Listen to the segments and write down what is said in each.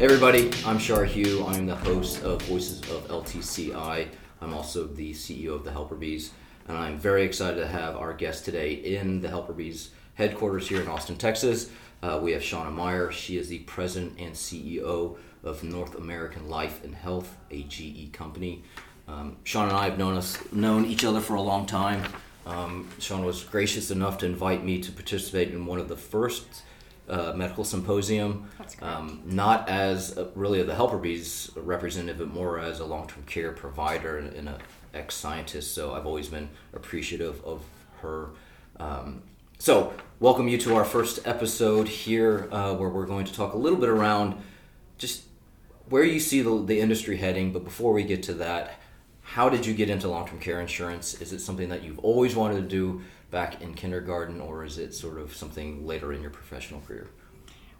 Hey everybody, I'm Char Hu. I'm the host of Voices of LTCI. I'm also the CEO of the Helper Bees, and I'm very excited to have our guest today in the Helper Bees headquarters here in Austin, Texas. Uh, we have Shawna Meyer. She is the president and CEO of North American Life and Health, a GE company. Um, Shawna and I have known us known each other for a long time. Um, Shawna was gracious enough to invite me to participate in one of the first uh, medical symposium. Um, not as uh, really the Helper Bees representative, but more as a long-term care provider and, and a ex-scientist. So I've always been appreciative of her. Um, so welcome you to our first episode here, uh, where we're going to talk a little bit around just where you see the, the industry heading. But before we get to that, how did you get into long-term care insurance? Is it something that you've always wanted to do back in kindergarten, or is it sort of something later in your professional career?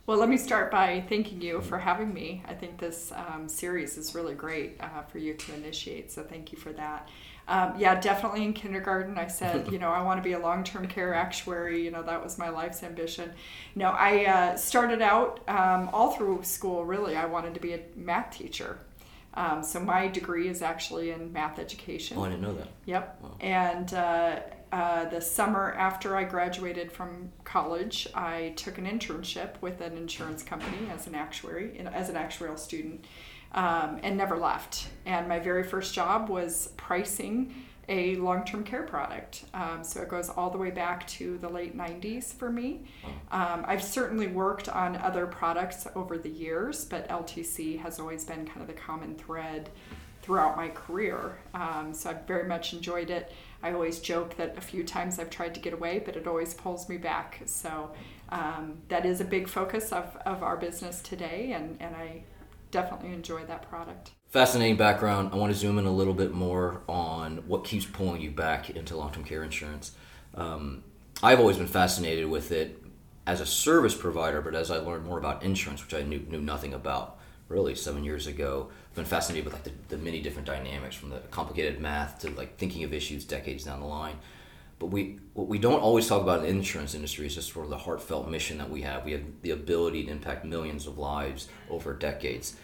Well, let me start by thanking you for having me. I think this um, series is really great uh, for you to initiate, so thank you for that. Um, yeah, definitely in kindergarten, I said, you know, I want to be a long term care actuary. You know, that was my life's ambition. No, I uh, started out um, all through school, really. I wanted to be a math teacher. Um, so my degree is actually in math education. Oh, I didn't know that. Yep. Wow. And uh, uh, the summer after I graduated from college, I took an internship with an insurance company as an actuary, as an actuarial student, um, and never left. And my very first job was pricing a long term care product. Um, so it goes all the way back to the late 90s for me. Um, I've certainly worked on other products over the years, but LTC has always been kind of the common thread throughout my career. Um, so I've very much enjoyed it. I always joke that a few times I've tried to get away, but it always pulls me back. So um, that is a big focus of, of our business today, and, and I definitely enjoy that product. Fascinating background. I want to zoom in a little bit more on what keeps pulling you back into long term care insurance. Um, I've always been fascinated with it as a service provider, but as I learned more about insurance, which I knew, knew nothing about really seven years ago, I've been fascinated with like the, the many different dynamics from the complicated math to like thinking of issues decades down the line. But we what we don't always talk about in the insurance industry is just sort of the heartfelt mission that we have. We have the ability to impact millions of lives over decades.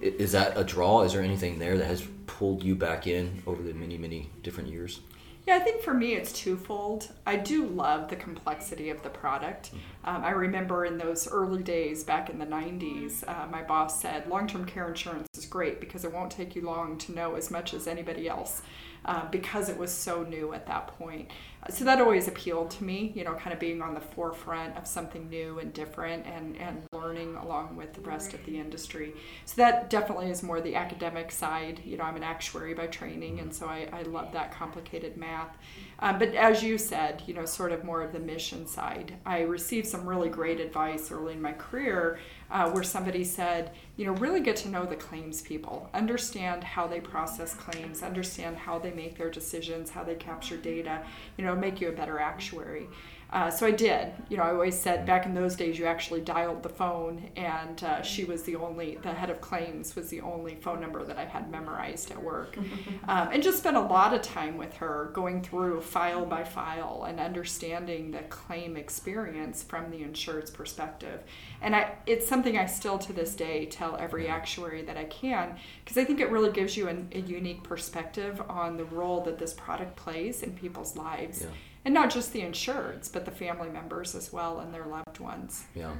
Is that a draw? Is there anything there that has pulled you back in over the many, many different years? Yeah, I think for me it's twofold. I do love the complexity of the product. Um, I remember in those early days back in the 90s, uh, my boss said long term care insurance is great because it won't take you long to know as much as anybody else uh, because it was so new at that point. So that always appealed to me, you know, kind of being on the forefront of something new and different and, and learning along with the rest of the industry. So that definitely is more the academic side. You know, I'm an actuary by training, and so I, I love that complicated math. Um, but as you said, you know, sort of more of the mission side. I received some really great advice early in my career uh, where somebody said, you know, really get to know the claims people, understand how they process claims, understand how they make their decisions, how they capture data, you know, make you a better actuary. Uh, so I did. You know, I always said back in those days you actually dialed the phone, and uh, she was the only, the head of claims was the only phone number that I had memorized at work. um, and just spent a lot of time with her going through file by file and understanding the claim experience from the insured's perspective. And I, it's something I still to this day tell every actuary that I can because I think it really gives you an, a unique perspective on the role that this product plays in people's lives. Yeah. And not just the insureds, but the family members as well and their loved ones. Yeah.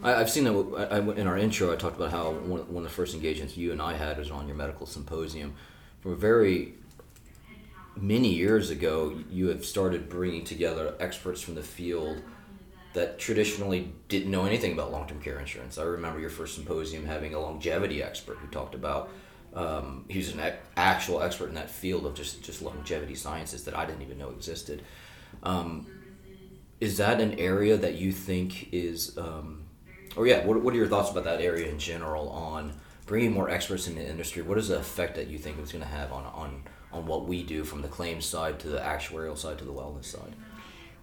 I, I've seen that I, in our intro. I talked about how one, one of the first engagements you and I had was on your medical symposium. From very many years ago, you have started bringing together experts from the field that traditionally didn't know anything about long-term care insurance. I remember your first symposium having a longevity expert who talked about. Um, he was an actual expert in that field of just just longevity sciences that I didn't even know existed. Um, is that an area that you think is um, or yeah what, what are your thoughts about that area in general on bringing more experts in the industry? What is the effect that you think it's going to have on, on on what we do from the claims side to the actuarial side to the wellness side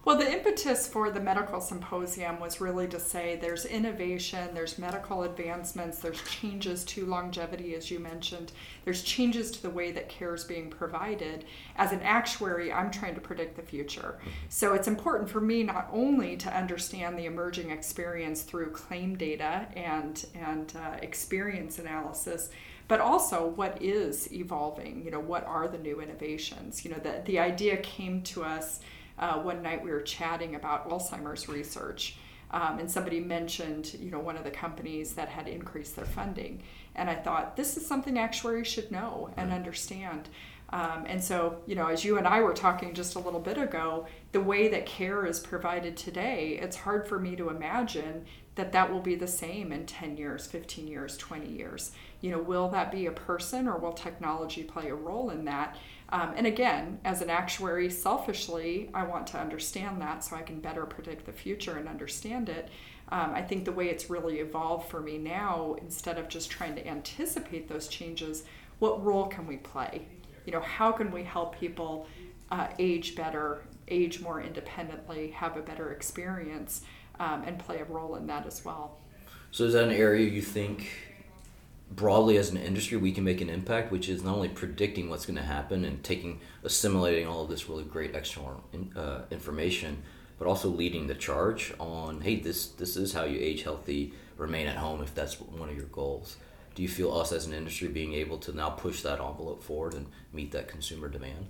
Well, the impetus for the medical symposium was really to say there's innovation, there's medical advancements, there's changes to longevity, as you mentioned, there's changes to the way that care is being provided. As an actuary, I'm trying to predict the future. So it's important for me not only to understand the emerging experience through claim data and, and uh, experience analysis, but also what is evolving you know what are the new innovations you know the, the idea came to us uh, one night we were chatting about Alzheimer's research. Um, and somebody mentioned, you know, one of the companies that had increased their funding, and I thought this is something actuaries should know and understand. Um, and so, you know, as you and I were talking just a little bit ago, the way that care is provided today, it's hard for me to imagine that that will be the same in 10 years, 15 years, 20 years. You know, will that be a person or will technology play a role in that? Um, and again, as an actuary, selfishly, I want to understand that so I can better predict the future and understand it. Um, I think the way it's really evolved for me now, instead of just trying to anticipate those changes, what role can we play? You know, how can we help people uh, age better, age more independently, have a better experience, um, and play a role in that as well? So, is that an area you think broadly as an industry we can make an impact which is not only predicting what's going to happen and taking assimilating all of this really great external uh, information but also leading the charge on hey this this is how you age healthy remain at home if that's one of your goals do you feel us as an industry being able to now push that envelope forward and meet that consumer demand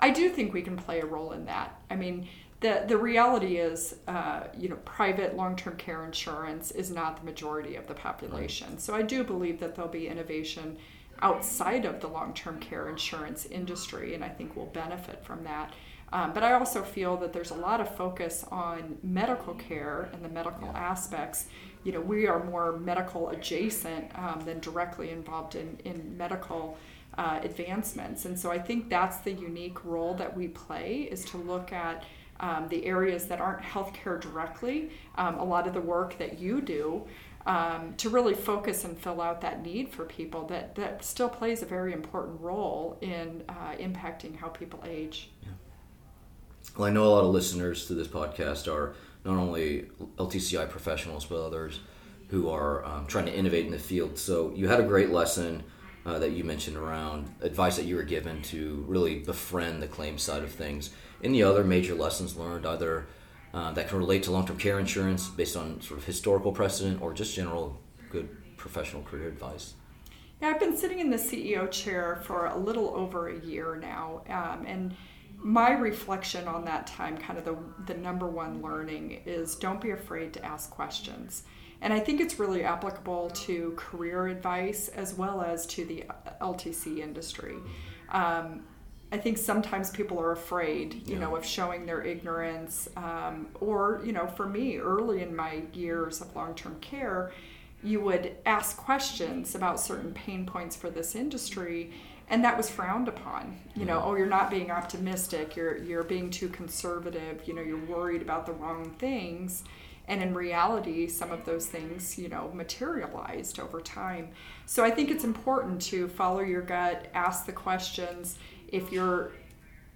i do think we can play a role in that i mean the the reality is, uh, you know, private long term care insurance is not the majority of the population. Right. So I do believe that there'll be innovation outside of the long term care insurance industry, and I think we'll benefit from that. Um, but I also feel that there's a lot of focus on medical care and the medical yeah. aspects. You know, we are more medical adjacent um, than directly involved in, in medical uh, advancements. And so I think that's the unique role that we play is to look at um, the areas that aren't healthcare directly, um, a lot of the work that you do, um, to really focus and fill out that need for people that, that still plays a very important role in uh, impacting how people age. Yeah. Well, I know a lot of listeners to this podcast are not only LTCI professionals, but others who are um, trying to innovate in the field. So you had a great lesson. Uh, that you mentioned around advice that you were given to really befriend the claim side of things any other major lessons learned, either uh, that can relate to long term care insurance based on sort of historical precedent or just general good professional career advice? Yeah, I've been sitting in the CEO chair for a little over a year now, um, and my reflection on that time, kind of the, the number one learning, is don't be afraid to ask questions. And I think it's really applicable to career advice as well as to the LTC industry. Um, I think sometimes people are afraid, you yeah. know, of showing their ignorance. Um, or, you know, for me, early in my years of long term care, you would ask questions about certain pain points for this industry, and that was frowned upon. You know, oh, you're not being optimistic, you're, you're being too conservative, you know, you're worried about the wrong things. And in reality, some of those things, you know, materialized over time. So I think it's important to follow your gut, ask the questions if you're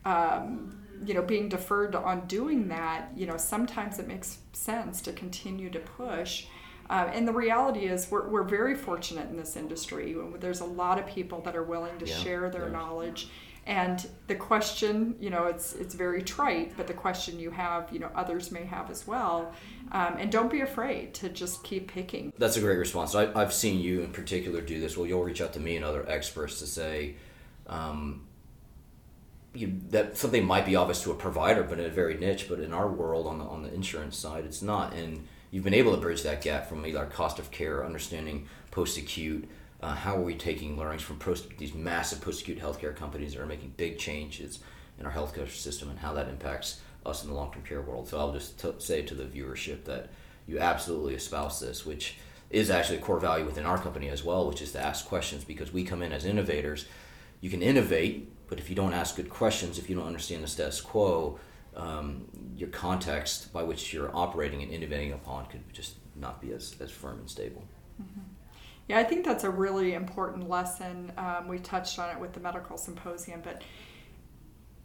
um, you know being deferred on doing that you know sometimes it makes sense to continue to push uh, and the reality is we're, we're very fortunate in this industry there's a lot of people that are willing to yeah, share their yeah. knowledge and the question you know it's it's very trite but the question you have you know others may have as well um, and don't be afraid to just keep picking that's a great response I, i've seen you in particular do this well you'll reach out to me and other experts to say um, you, that something might be obvious to a provider, but in a very niche. But in our world, on the on the insurance side, it's not. And you've been able to bridge that gap from either cost of care, understanding post acute. Uh, how are we taking learnings from post, these massive post acute healthcare companies that are making big changes in our healthcare system, and how that impacts us in the long term care world? So I'll just t- say to the viewership that you absolutely espouse this, which is actually a core value within our company as well, which is to ask questions because we come in as innovators. You can innovate but if you don't ask good questions, if you don't understand the status quo, um, your context by which you're operating and innovating upon could just not be as, as firm and stable. Mm-hmm. Yeah, I think that's a really important lesson. Um, we touched on it with the medical symposium, but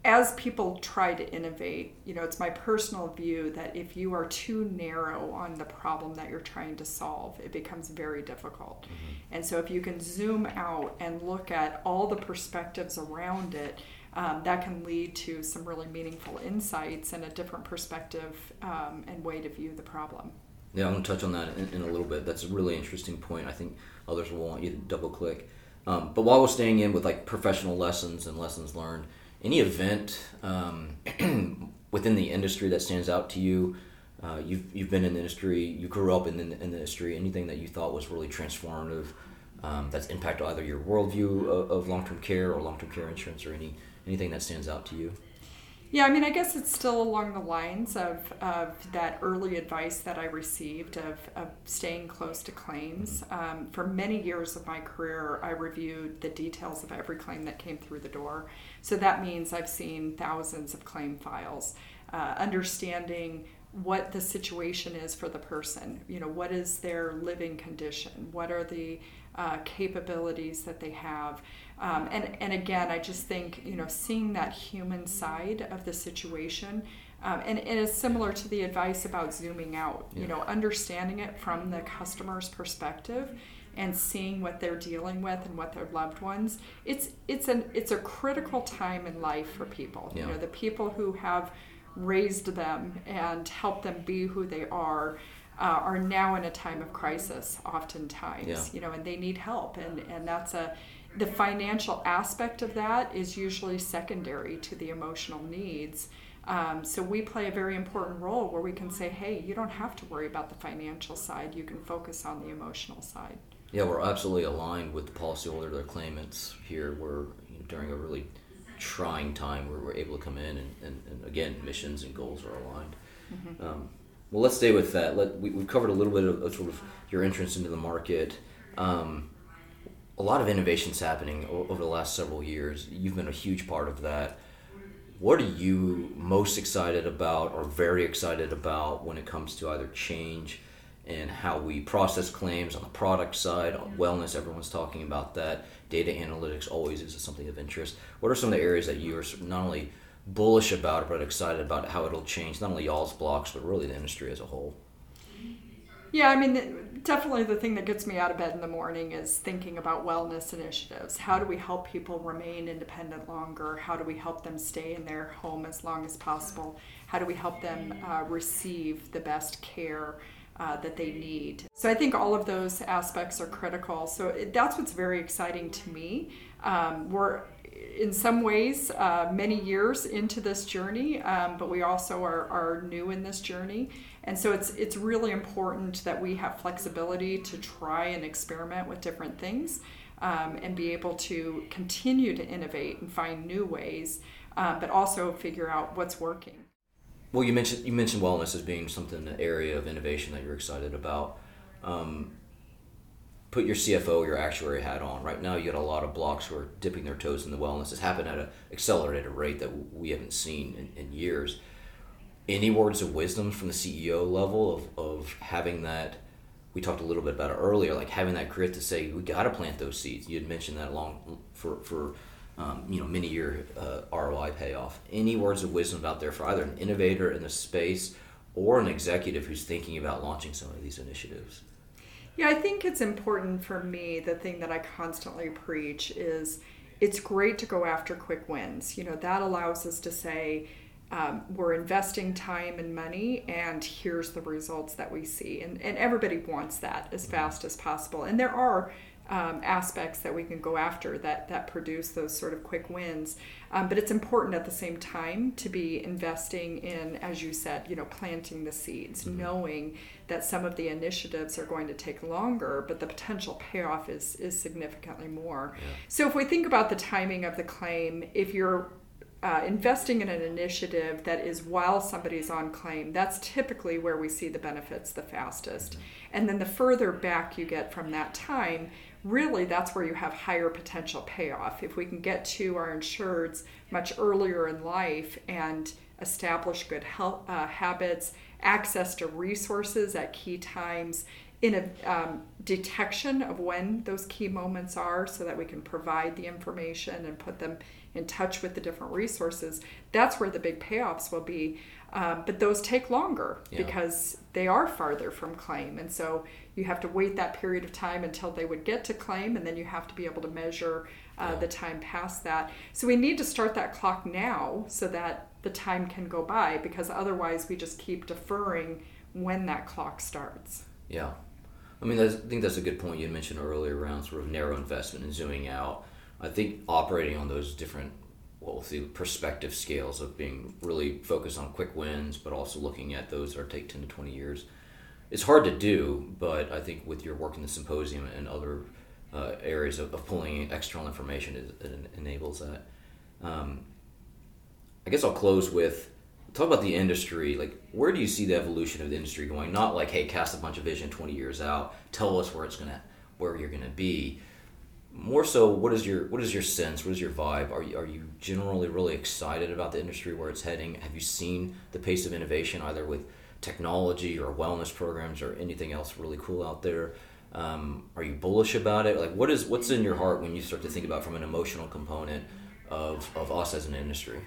as people try to innovate, you know, it's my personal view that if you are too narrow on the problem that you're trying to solve, it becomes very difficult. Mm-hmm. And so if you can zoom out and look at all the perspectives around it, um, that can lead to some really meaningful insights and a different perspective um, and way to view the problem. Yeah, I'm going to touch on that in, in, a little bit. That's a really interesting point. I think others will want you to double click. Um, but while we're staying in with like professional lessons and lessons learned, any event um, within the industry that stands out to you? Uh, you've, you've been in the industry, you grew up in the, in the industry, anything that you thought was really transformative um, that's impacted either your worldview of, of long term care or long term care insurance or any anything that stands out to you? Yeah, I mean, I guess it's still along the lines of, of that early advice that I received of, of staying close to claims. Um, for many years of my career, I reviewed the details of every claim that came through the door. So that means I've seen thousands of claim files, uh, understanding what the situation is for the person. You know, what is their living condition? What are the uh, capabilities that they have? Um, and, and again, I just think, you know, seeing that human side of the situation. Um, and, and it's similar to the advice about zooming out, yeah. you know, understanding it from the customer's perspective and seeing what they're dealing with and what their loved ones it's it's an it's a critical time in life for people yeah. you know the people who have raised them and helped them be who they are uh, are now in a time of crisis oftentimes yeah. you know and they need help and and that's a the financial aspect of that is usually secondary to the emotional needs. Um, so we play a very important role where we can say, hey, you don't have to worry about the financial side. You can focus on the emotional side. Yeah, we're absolutely aligned with the policyholder, their claimants here. We're you know, during a really trying time where we're able to come in and, and, and again, missions and goals are aligned. Mm-hmm. Um, well, let's stay with that. Let, we, have covered a little bit of, of, sort of your entrance into the market. Um, a lot of innovations happening over the last several years. You've been a huge part of that. What are you most excited about or very excited about when it comes to either change and how we process claims on the product side, on wellness, everyone's talking about that. Data analytics always is something of interest. What are some of the areas that you are not only bullish about it, but excited about how it'll change not only y'all's blocks but really the industry as a whole? Yeah, I mean, definitely the thing that gets me out of bed in the morning is thinking about wellness initiatives. How do we help people remain independent longer? How do we help them stay in their home as long as possible? How do we help them uh, receive the best care? Uh, that they need. So I think all of those aspects are critical. So it, that's what's very exciting to me. Um, we're in some ways uh, many years into this journey, um, but we also are, are new in this journey. And so it's it's really important that we have flexibility to try and experiment with different things um, and be able to continue to innovate and find new ways, uh, but also figure out what's working. Well, you mentioned you mentioned wellness as being something an area of innovation that you're excited about. Um, put your CFO, your actuary hat on. Right now, you got a lot of blocks who are dipping their toes in the wellness. It's happened at an accelerated rate that we haven't seen in, in years. Any words of wisdom from the CEO level of, of having that? We talked a little bit about it earlier, like having that grit to say we got to plant those seeds. You had mentioned that long for for um, you know many year uh, ROI payoff. Any words of wisdom out there for either an innovator in the space or an executive who's thinking about launching some of these initiatives? Yeah, I think it's important for me. The thing that I constantly preach is it's great to go after quick wins. You know, that allows us to say, um, we're investing time and money, and here's the results that we see. And, and everybody wants that as fast as possible. And there are um, aspects that we can go after that that produce those sort of quick wins. Um, but it's important at the same time to be investing in, as you said, you know, planting the seeds, mm-hmm. knowing that some of the initiatives are going to take longer, but the potential payoff is is significantly more. Yeah. So if we think about the timing of the claim, if you're uh, investing in an initiative that is while somebody's on claim, that's typically where we see the benefits the fastest. Mm-hmm. And then the further back you get from that time, really that's where you have higher potential payoff. If we can get to our insureds much earlier in life and establish good health uh, habits, access to resources at key times, in a um, detection of when those key moments are so that we can provide the information and put them in touch with the different resources that's where the big payoffs will be um, but those take longer yeah. because they are farther from claim and so you have to wait that period of time until they would get to claim and then you have to be able to measure uh, yeah. the time past that so we need to start that clock now so that the time can go by because otherwise we just keep deferring when that clock starts yeah I mean, I think that's a good point you mentioned earlier around sort of narrow investment and zooming out. I think operating on those different, well, the perspective scales of being really focused on quick wins, but also looking at those that take 10 to 20 years. It's hard to do, but I think with your work in the symposium and other uh, areas of, of, pulling external information, it, it enables that. Um, I guess I'll close with talk about the industry. Like, where do you see the evolution of the industry going? Not like, hey, cast a bunch of vision twenty years out. Tell us where it's gonna, where you're gonna be. More so, what is your what is your sense? What is your vibe? Are you, are you generally really excited about the industry where it's heading? Have you seen the pace of innovation either with technology or wellness programs or anything else really cool out there? Um, are you bullish about it? Like, what is what's in your heart when you start to think about from an emotional component of, of us as an industry?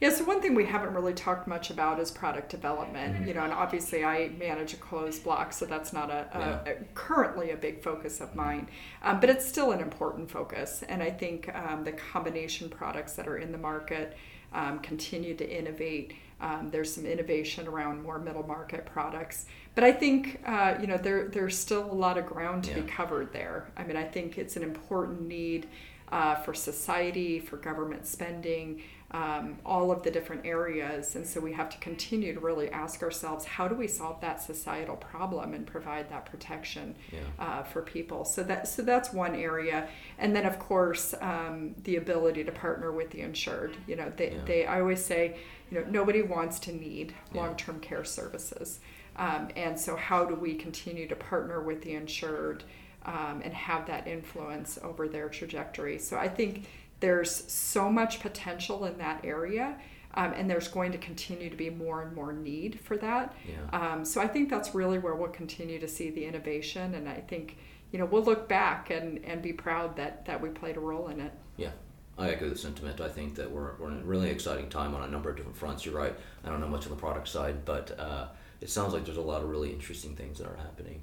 Yeah, so one thing we haven't really talked much about is product development. Mm-hmm. You know, and obviously I manage a closed block, so that's not a, a, yeah. a currently a big focus of mine, um, but it's still an important focus. And I think um, the combination products that are in the market um, continue to innovate. Um, there's some innovation around more middle market products, but I think uh, you know there there's still a lot of ground to yeah. be covered there. I mean, I think it's an important need uh, for society, for government spending um, all of the different areas. And so we have to continue to really ask ourselves how do we solve that societal problem and provide that protection yeah. uh, for people? So that so that's one area. And then of course um, the ability to partner with the insured. You know, they, yeah. they I always say, you know, nobody wants to need long term care services. Um, and so how do we continue to partner with the insured um, and have that influence over their trajectory? So I think there's so much potential in that area. Um, and there's going to continue to be more and more need for that. Yeah. Um, so I think that's really where we'll continue to see the innovation, and I think you know we'll look back and, and be proud that that we played a role in it. Yeah, I echo the sentiment. I think that we're, we're in a really exciting time on a number of different fronts. You're right. I don't know much on the product side, but uh, it sounds like there's a lot of really interesting things that are happening.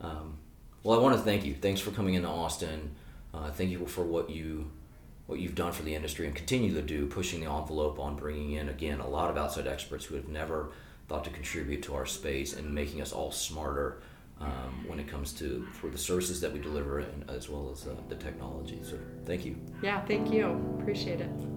Um, well, I want to thank you. Thanks for coming into Austin. Uh, thank you for what you what you've done for the industry and continue to do, pushing the envelope on bringing in, again, a lot of outside experts who have never thought to contribute to our space and making us all smarter um, when it comes to for the services that we deliver and as well as uh, the technology. So thank you. Yeah, thank you. Appreciate it.